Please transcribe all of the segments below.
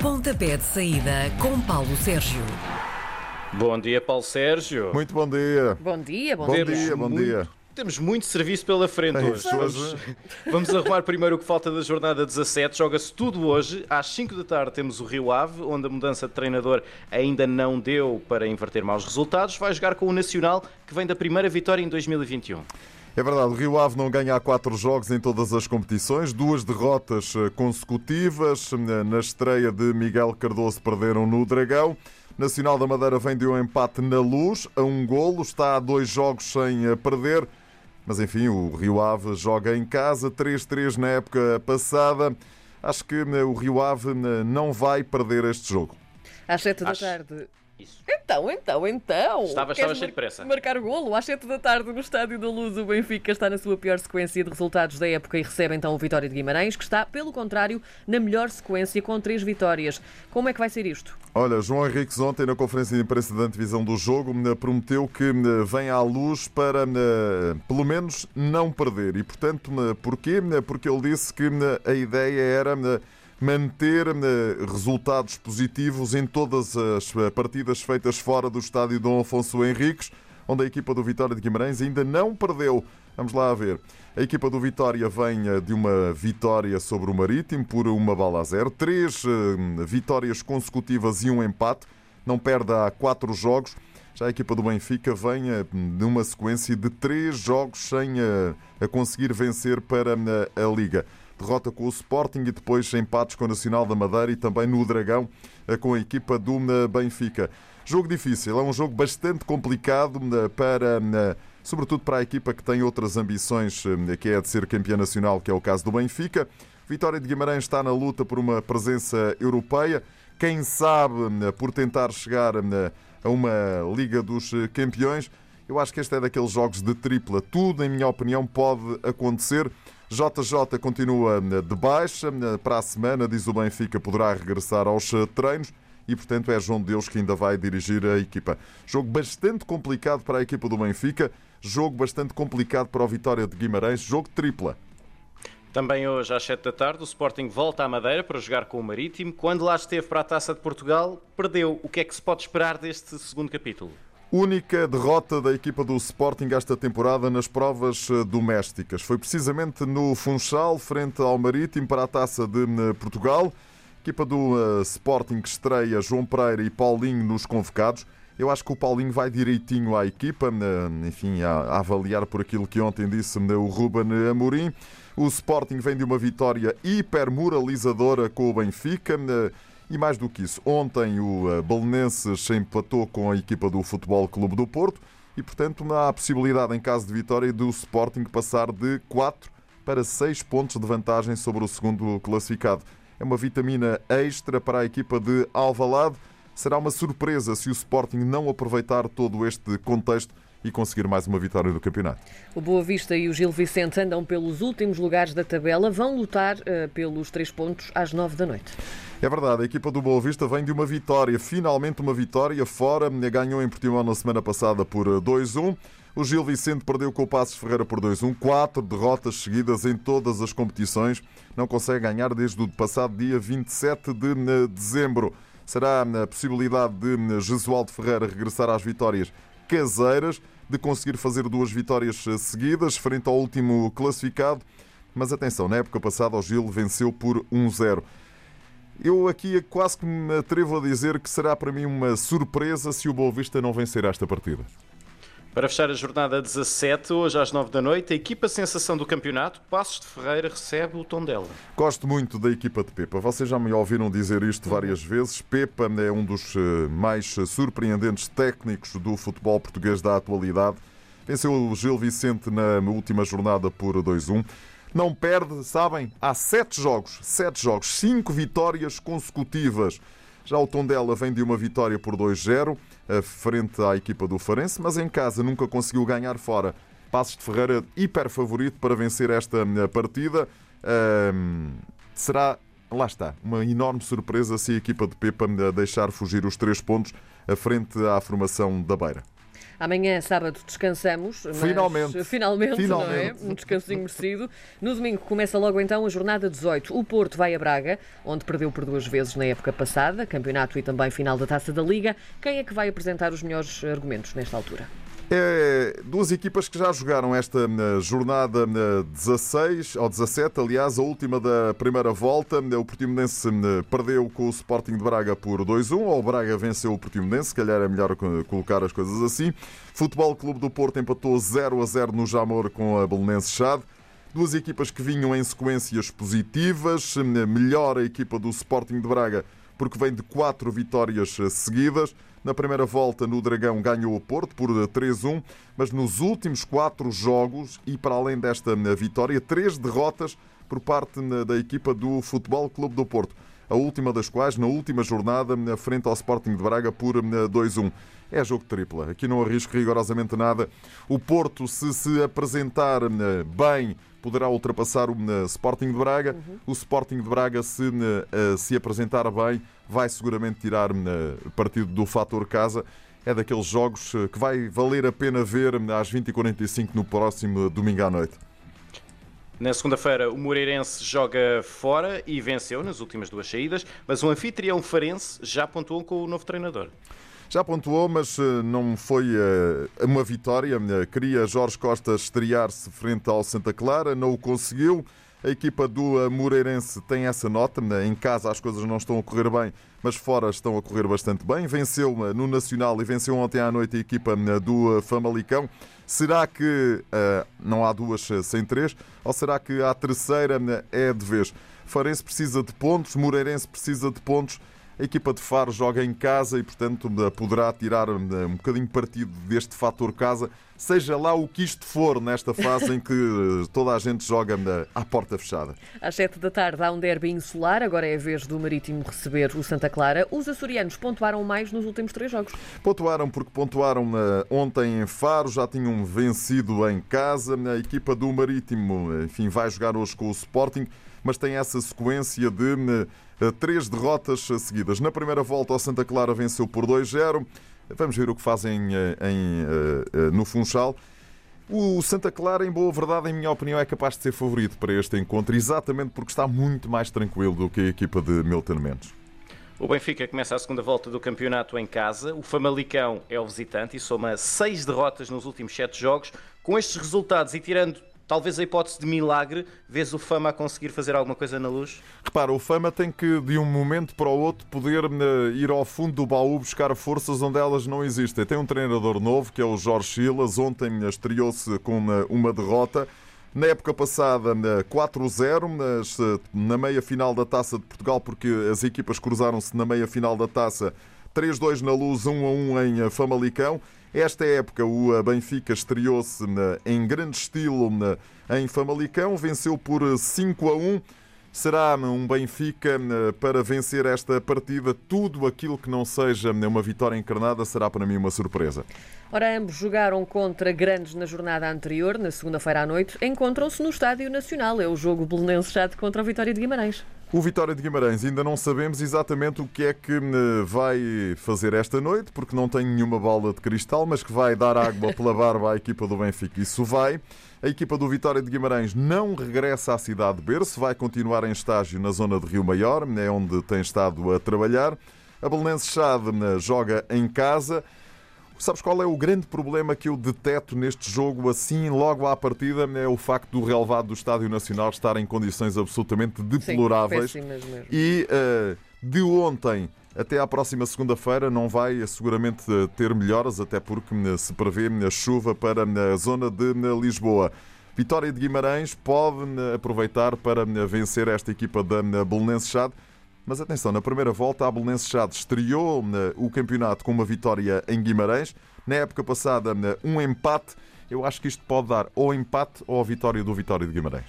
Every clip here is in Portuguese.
Pontapé de saída com Paulo Sérgio. Bom dia, Paulo Sérgio. Muito bom dia. Bom dia, bom, Bom dia. dia, bom muito- dia. Temos muito serviço pela frente É hoje. Vamos, hoje. vamos arrumar primeiro o que falta da jornada 17. Joga-se tudo hoje. Às 5 da tarde temos o Rio Ave, onde a mudança de treinador ainda não deu para inverter maus resultados. Vai jogar com o Nacional, que vem da primeira vitória em 2021. É verdade, o Rio Ave não ganha há quatro jogos em todas as competições, duas derrotas eh, consecutivas. Na estreia de Miguel Cardoso perderam no Dragão. Nacional da Madeira vem de um empate na luz, a um golo, está a dois jogos sem eh, perder. Mas enfim, o Rio Ave joga em casa, 3-3 na época passada. Acho que eh, o Rio Ave não vai perder este jogo. Às 7 da Acho- tarde. Isso. Então, então, então. Estava- estava cheio de pressa. Marcar golo às 7 da tarde no Estádio da Luz. O Benfica está na sua pior sequência de resultados da época e recebe então o Vitória de Guimarães, que está, pelo contrário, na melhor sequência com três vitórias. Como é que vai ser isto? Olha, João Henriques ontem na conferência de imprensa da antevisão do jogo eh, prometeu que eh, vem à luz para eh, pelo menos não perder. E portanto, porquê? Porque ele disse que a ideia era manter eh, resultados positivos em todas as eh, partidas feitas fora do estádio Dom Afonso Henriques, onde a equipa do Vitória de Guimarães ainda não perdeu. Vamos lá ver. A equipa do Vitória vem eh, de uma vitória sobre o Marítimo por uma bala a zero. Três vitórias consecutivas e um empate. Não perde há quatro jogos. Já a equipa do Benfica vem de uma sequência de três jogos sem a conseguir vencer para a Liga. Derrota com o Sporting e depois empates com o Nacional da Madeira e também no Dragão eh, com a equipa do eh, Benfica. Jogo difícil, é um jogo bastante complicado eh, para, sobretudo para a equipa que tem outras ambições, que é a de ser campeã nacional, que é o caso do Benfica. Vitória de Guimarães está na luta por uma presença europeia. Quem sabe por tentar chegar a uma Liga dos Campeões. Eu acho que este é daqueles jogos de tripla. Tudo, em minha opinião, pode acontecer. JJ continua eh, de baixa. Eh, Para a semana, diz o Benfica, poderá regressar aos eh, treinos e, portanto, é João Deus que ainda vai dirigir a equipa. Jogo bastante complicado para a equipa do Benfica, jogo bastante complicado para o Vitória de Guimarães, jogo tripla. Também hoje, às 7 da tarde, o Sporting volta à Madeira para jogar com o Marítimo. Quando lá esteve para a Taça de Portugal, perdeu. O que é que se pode esperar deste segundo capítulo? Única derrota da equipa do Sporting esta temporada nas provas eh, domésticas. Foi precisamente no Funchal, frente ao Marítimo, para a taça de eh, Portugal. Equipa do eh, Sporting que estreia João Pereira e Paulinho nos convocados. Eu acho que o Paulinho vai direitinho à equipa, eh, enfim, a, avaliar por aquilo que ontem disse eh, o Ruben Amorim. O Sporting vem de uma vitória hipermoralizadora com o Benfica. E mais do que isso, ontem o eh, Belenenses empatou com a equipa do Futebol Clube do Porto e, portanto, há a possibilidade, em caso de vitória, do Sporting passar de 4 para 6 pontos de vantagem sobre o segundo classificado. É uma vitamina extra para a equipa de Alvalade. Será uma surpresa se o Sporting não aproveitar todo este contexto e conseguir mais uma vitória no campeonato. O Boa Vista e o Gil Vicente andam pelos últimos lugares da tabela, vão lutar eh, pelos três pontos às 9 da noite. É verdade, a equipa do Boa Vista vem de uma vitória, finalmente uma vitória fora, ganhou em Portimão na semana passada por eh, 2-1. O Gil Vicente perdeu com o Passos Ferreira por 2-1, quatro derrotas seguidas em todas as competições, não consegue ganhar desde o passado dia 27 de eh, dezembro. Será a possibilidade de eh, Jesualdo Ferreira regressar às vitórias caseiras, de conseguir fazer duas vitórias eh, seguidas frente ao último classificado. Mas atenção, na época passada o Gil venceu por 1-0. Eu aqui quase que me atrevo a dizer que será para mim uma surpresa se o Boa Vista não vencer esta partida. Para fechar a jornada 17, hoje às 9 da noite, a equipa sensação do campeonato, Passos de Ferreira, recebe o Tondela. Gosto muito da equipa de Pepa. Vocês já me ouviram dizer isto várias vezes. Pepa é um dos eh, mais surpreendentes técnicos do futebol português da atualidade. Venceu o Gil Vicente na última jornada por 2-1. Não perde, sabem, há sete jogos, sete jogos, cinco vitórias consecutivas. Já o Tondela vem de uma vitória por 2-0 eh, frente à equipa do Farense, mas em casa nunca conseguiu ganhar fora. Passos de Ferreira hiper favorito para vencer esta eh, partida. Ahm, será, lá está, uma enorme surpresa se a equipa de Pepa eh, deixar fugir os três pontos à frente à formação da Beira. Amanhã, sábado, descansamos. mas- Finalmente. Finalmente, Finalmente. não é? Um descansinho merecido. No domingo começa logo então a jornada 18. O Porto vai a Braga, onde perdeu por duas vezes na época passada, campeonato e também final da Taça da Liga. Quem é que vai apresentar os melhores argumentos nesta altura? É, duas equipas que já jogaram esta eh, jornada eh, 16 ou 17, aliás, a última da primeira volta. O Portimonense eh, perdeu com o Sporting de Braga por 2-1, ou o Braga venceu o Portimonense, se calhar é melhor co- colocar as coisas assim. Futebol Clube do Porto empatou 0 a 0 no Jamor com a Belenense Chade. Duas equipas que vinham em sequências positivas. Eh, Melhor a equipa do Sporting de Braga, porque vem de quatro vitórias eh, seguidas. Na primeira volta, no Dragão, ganhou o Porto por eh, 3-1, mas nos últimos quatro jogos, e para além desta eh, vitória, três derrotas por parte eh, da equipa do Futebol Clube do Porto. A última das quais, na última jornada, eh, frente ao Sporting de Braga por eh, 2-1. É jogo tripla. Aqui não arrisco rigorosamente nada. O Porto, se se apresentar eh, bem, poderá ultrapassar o eh, Sporting de Braga. O Sporting de Braga, se eh, se apresentar bem, vai seguramente tirar partido do fator casa. É daqueles jogos que vai valer a pena ver às 20h45 no próximo domingo à noite. Na segunda-feira, o Moreirense joga fora e venceu nas últimas duas saídas, mas o anfitrião Farense já pontuou com o novo treinador. Já pontuou, mas eh, não foi eh, uma vitória. Eh, Queria Jorge Costa estrear-se frente ao Santa Clara, não o conseguiu. A equipa do Moreirense tem essa nota. né? Em casa as coisas não estão a correr bem, mas fora estão a correr bastante bem. Venceu no Nacional e venceu ontem à noite a equipa eh, do Famalicão. Será que eh, não há duas sem três? Ou será que a terceira eh, é de vez? Farense precisa de pontos, Moreirense precisa de pontos. A equipa de Faro joga em casa e, portanto, poderá tirar um bocadinho partido deste fator casa, seja lá o que isto for nesta fase em que eh, toda a gente joga eh, à porta fechada. Às 7 da tarde há um derby insular, agora é a vez do Marítimo receber o Santa Clara. Os açorianos pontuaram mais nos últimos três jogos. Pontuaram porque pontuaram eh, ontem em Faro, já tinham vencido em casa. A equipa do Marítimo, enfim, vai jogar hoje com o Sporting, mas tem essa sequência de eh, três derrotas seguidas. Na primeira volta, o Santa Clara venceu por 2-0. Vamos ver o que fazem eh, em, eh, eh, no Funchal. O Santa Clara, em boa verdade, em minha opinião, é capaz de ser favorito para este encontro, exatamente porque está muito mais tranquilo do que a equipa de Milton Mendes. O Benfica começa a segunda volta do campeonato em casa. O Famalicão é o visitante e soma seis derrotas nos últimos sete jogos. Com estes resultados e tirando talvez a hipótese de milagre, vês o Fama a conseguir fazer alguma coisa na luz? Repara, o Fama tem que, de um momento para o outro, poder eh, ir ao fundo do baú buscar forças onde elas não existem. Tem um treinador novo, que é o Jorge Silas. Ontem eh, estreou-se com uma, uma derrota. Na época passada, eh, 4-0, mas eh, na meia final da Taça de Portugal, porque as equipas cruzaram-se na meia final da Taça. 3-2 na luz, 1-1 em eh, Famalicão. Esta época, o Benfica estreou-se em grande estilo em Famalicão, venceu por eh, 5-1. Será um Benfica eh, para vencer esta partida. Tudo aquilo que não seja eh, uma vitória encarnada será para mim uma surpresa. Ora, ambos jogaram contra grandes na jornada anterior, na segunda-feira à noite. Encontram-se no Estádio Nacional. É o jogo Belenense Chade contra a Vitória de Guimarães. O Vitória de Guimarães ainda não sabemos exatamente o que é que eh, vai fazer esta noite, porque não tem nenhuma bola de cristal, mas que vai dar água pela barba à equipa do Benfica. Isso vai. A equipa do Vitória de Guimarães não regressa à cidade de Berço, vai continuar em estágio na zona de Rio Maior, é onde tem estado a trabalhar. A Belenense Chade eh, joga em casa. Sabes qual é o grande problema que eu deteto neste jogo, assim, logo à partida? É o facto do relevado do Estádio Nacional estar em condições absolutamente deploráveis. Sim, mesmo. E uh, de ontem até à próxima segunda-feira não vai uh, seguramente uh, ter melhoras, até porque se prevê chuva para a zona de Lisboa. Vitória de Guimarães pode aproveitar para vencer esta equipa da uh, Belenense Chade. Mas atenção, na primeira volta a Belenense Chade estreou uh, o campeonato com uma vitória em Guimarães. Na época passada, uh, um empate. Eu acho que isto pode dar ou empate ou a vitória do Vitória de Guimarães.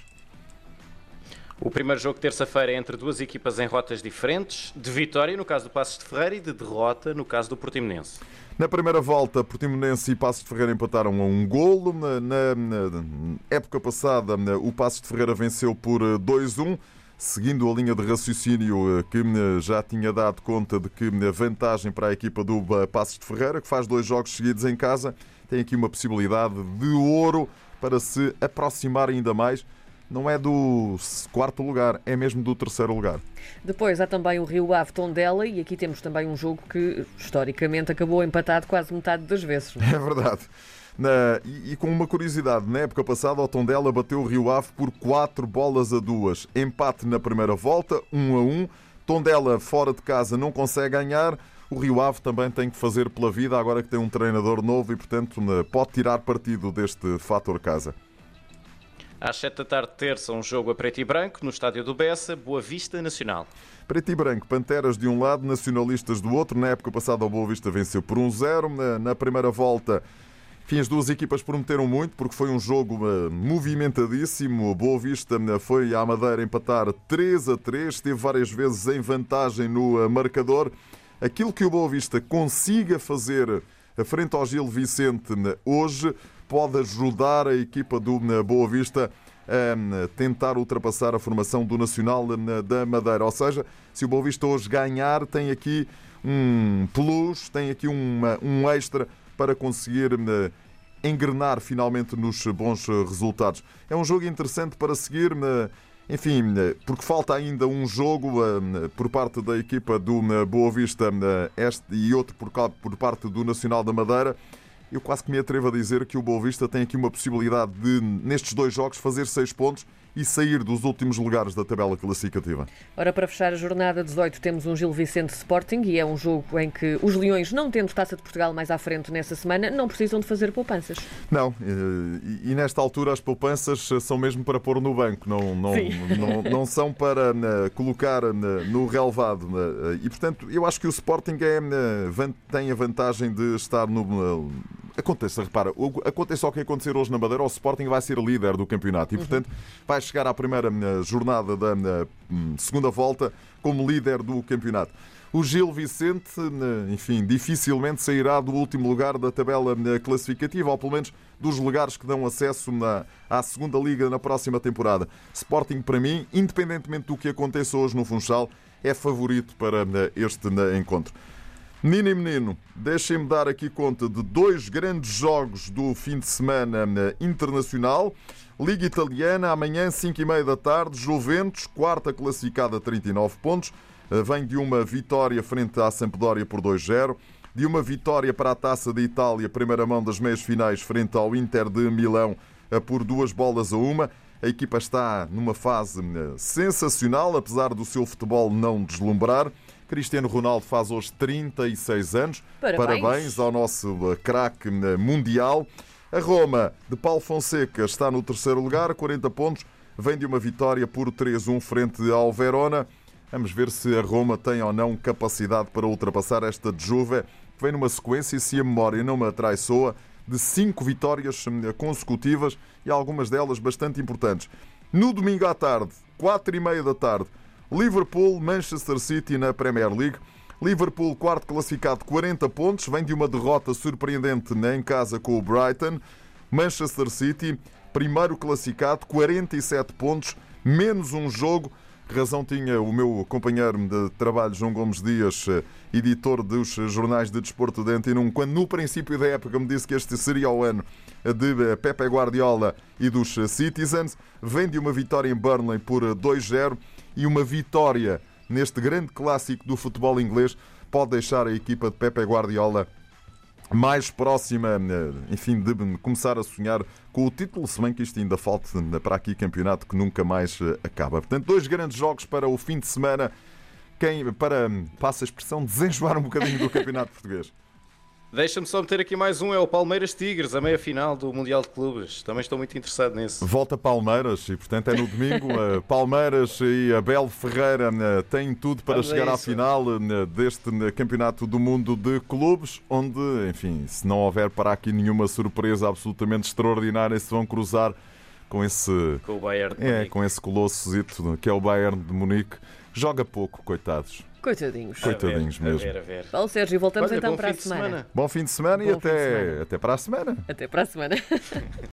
O primeiro jogo, terça-feira, é entre duas equipas em rotas diferentes, de vitória no caso do Passos de Ferreira e de derrota no caso do Portimonense. Na primeira volta, Portimonense e Passos de Ferreira empataram a um golo. Na, na- na época passada, o Passos de Ferreira venceu por eh, 2-1. Seguindo a linha de raciocínio eh, que eh, já tinha dado conta de que a vantagem para a equipa do Passos de Ferreira, que faz dois jogos seguidos em casa, tem aqui uma possibilidade de ouro para se aproximar ainda mais não é do quarto lugar, é mesmo do terceiro lugar. Depois há também o Rio Ave Tondela e aqui temos também um jogo que historicamente acabou empatado quase metade das vezes. É? é verdade. Na, e, e, com uma curiosidade, na época passada o Tondela bateu o Rio Ave por 4 bolas a 2. Empate na primeira volta, 1 a 1. Tondela fora de casa não consegue ganhar. O Rio Ave também tem que fazer pela vida agora que tem um treinador novo e, portanto, pode tirar partido deste fator casa. Às 7 da tarde, terça, um jogo a preto e branco no estádio do Bessa, Boa Vista Nacional. Preto e branco, Panteras de um lado, Nacionalistas do outro. Na época passada, o Boa Vista venceu por 1-0. Na primeira volta, enfim, as duas equipas prometeram muito porque foi um jogo eh, movimentadíssimo. Boa Vista eh, foi à Madeira empatar 3 a 3, esteve várias vezes em vantagem no eh, marcador. Aquilo que o Boa Vista consiga fazer frente ao Gil Vicente hoje pode ajudar a equipa do Boa Vista a tentar ultrapassar a formação do Nacional da Madeira. Ou seja, se o Boa Vista hoje ganhar, tem aqui um plus, tem aqui uma, um extra para conseguir engrenar finalmente nos bons resultados. É um jogo interessante para seguir, enfim, porque falta ainda um jogo por parte da equipa do Boa Vista este e outro por parte do Nacional da Madeira eu quase que me atrevo a dizer que o Boa Vista tem aqui uma possibilidade de, nestes dois jogos, fazer seis pontos e sair dos últimos lugares da tabela classificativa. Ora, para fechar a jornada 18, temos um Gil Vicente Sporting e é um jogo em que os Leões, não tendo Taça de Portugal mais à frente nessa semana, não precisam de fazer poupanças. Não, e, e nesta altura as poupanças são mesmo para pôr no banco, não, não, não, não, são para né, colocar no relevado. E portanto, eu acho que o Sporting é, tem a vantagem de estar no Aconteça, repara, aconteça o que acontecer hoje na Madeira, o Sporting vai ser líder do campeonato e, uhum. portanto, vai chegar à primeira eh, jornada da eh, hum, segunda volta como líder do campeonato. O Gil Vicente, eh, enfim, dificilmente sairá do último lugar da tabela classificativa, ou pelo menos dos lugares que dão acesso na, à segunda liga na próxima temporada. Sporting, para mim, independentemente do que aconteça hoje no Funchal, é favorito para este encontro. Menino e menino, deixem-me dar aqui conta de dois grandes jogos do fim de semana eh, internacional. Liga Italiana, amanhã, 5 e meia da tarde, Juventus, quarta classificada, 39 pontos. Eh, vem de uma vitória frente à Sampdoria por 2-0. De uma vitória para a Taça da Itália, primeira mão das meias finais, frente ao Inter de Milão, eh, por duas bolas a uma. A equipa está numa fase sensacional, apesar do seu futebol não deslumbrar. Cristiano Ronaldo faz hoje 36 anos. Parabéns, Parabéns ao nosso uh, craque uh, mundial. A Roma de Paulo Fonseca está no terceiro lugar, 40 pontos. Vem de uma vitória por 3-1 frente ao Verona. Vamos ver se a Roma tem ou não capacidade para ultrapassar esta Juve. Vem numa sequência, se a memória não me atraiçoa, de cinco vitórias uh, consecutivas e algumas delas bastante importantes. No domingo à tarde, quatro e meia da tarde, Liverpool, Manchester City na Premier League. Liverpool, quarto classificado, 40 pontos, vem de uma derrota surpreendente em casa com o Brighton. Manchester City, primeiro classificado, 47 pontos, menos um jogo. Razão tinha o meu companheiro de trabalho, João Gomes Dias, editor dos jornais de desporto de Antena 1, quando no princípio da época me disse que este seria o ano de Pepe Guardiola e dos Citizens. Vem de uma vitória em Burnley por 2-0 e uma vitória neste grande clássico do futebol inglês pode deixar a equipa de Pepe Guardiola mais próxima, eh, enfim, de começar a sonhar com o título, se bem que isto ainda falta para aqui campeonato que nunca mais eh, acaba. Portanto, dois grandes jogos para o fim de semana, quem, para, passa a expressão, desenjoar um bocadinho do campeonato português. Deixa-me só meter aqui mais um, é o Palmeiras Tigres, a meia final do Mundial de Clubes. Também estou muito interessado nisso. Volta Palmeiras e, portanto, é no domingo. Palmeiras e Abel Ferreira eh, têm tudo para Vamos chegar à final eh, deste eh, Campeonato do Mundo de Clubes, onde, enfim, se não houver para aqui nenhuma surpresa absolutamente extraordinária, se vão cruzar com esse. Com o Bayern de É, com esse colosso que é o Bayern de Munique. Joga pouco, coitados. Coitadinhos. Coitadinhos a ver, mesmo. A ver, a ver. Paulo Sérgio, voltamos Olha, então para a semana. semana. Bom fim de semana bom e até, semana. até para a semana. Até para a semana.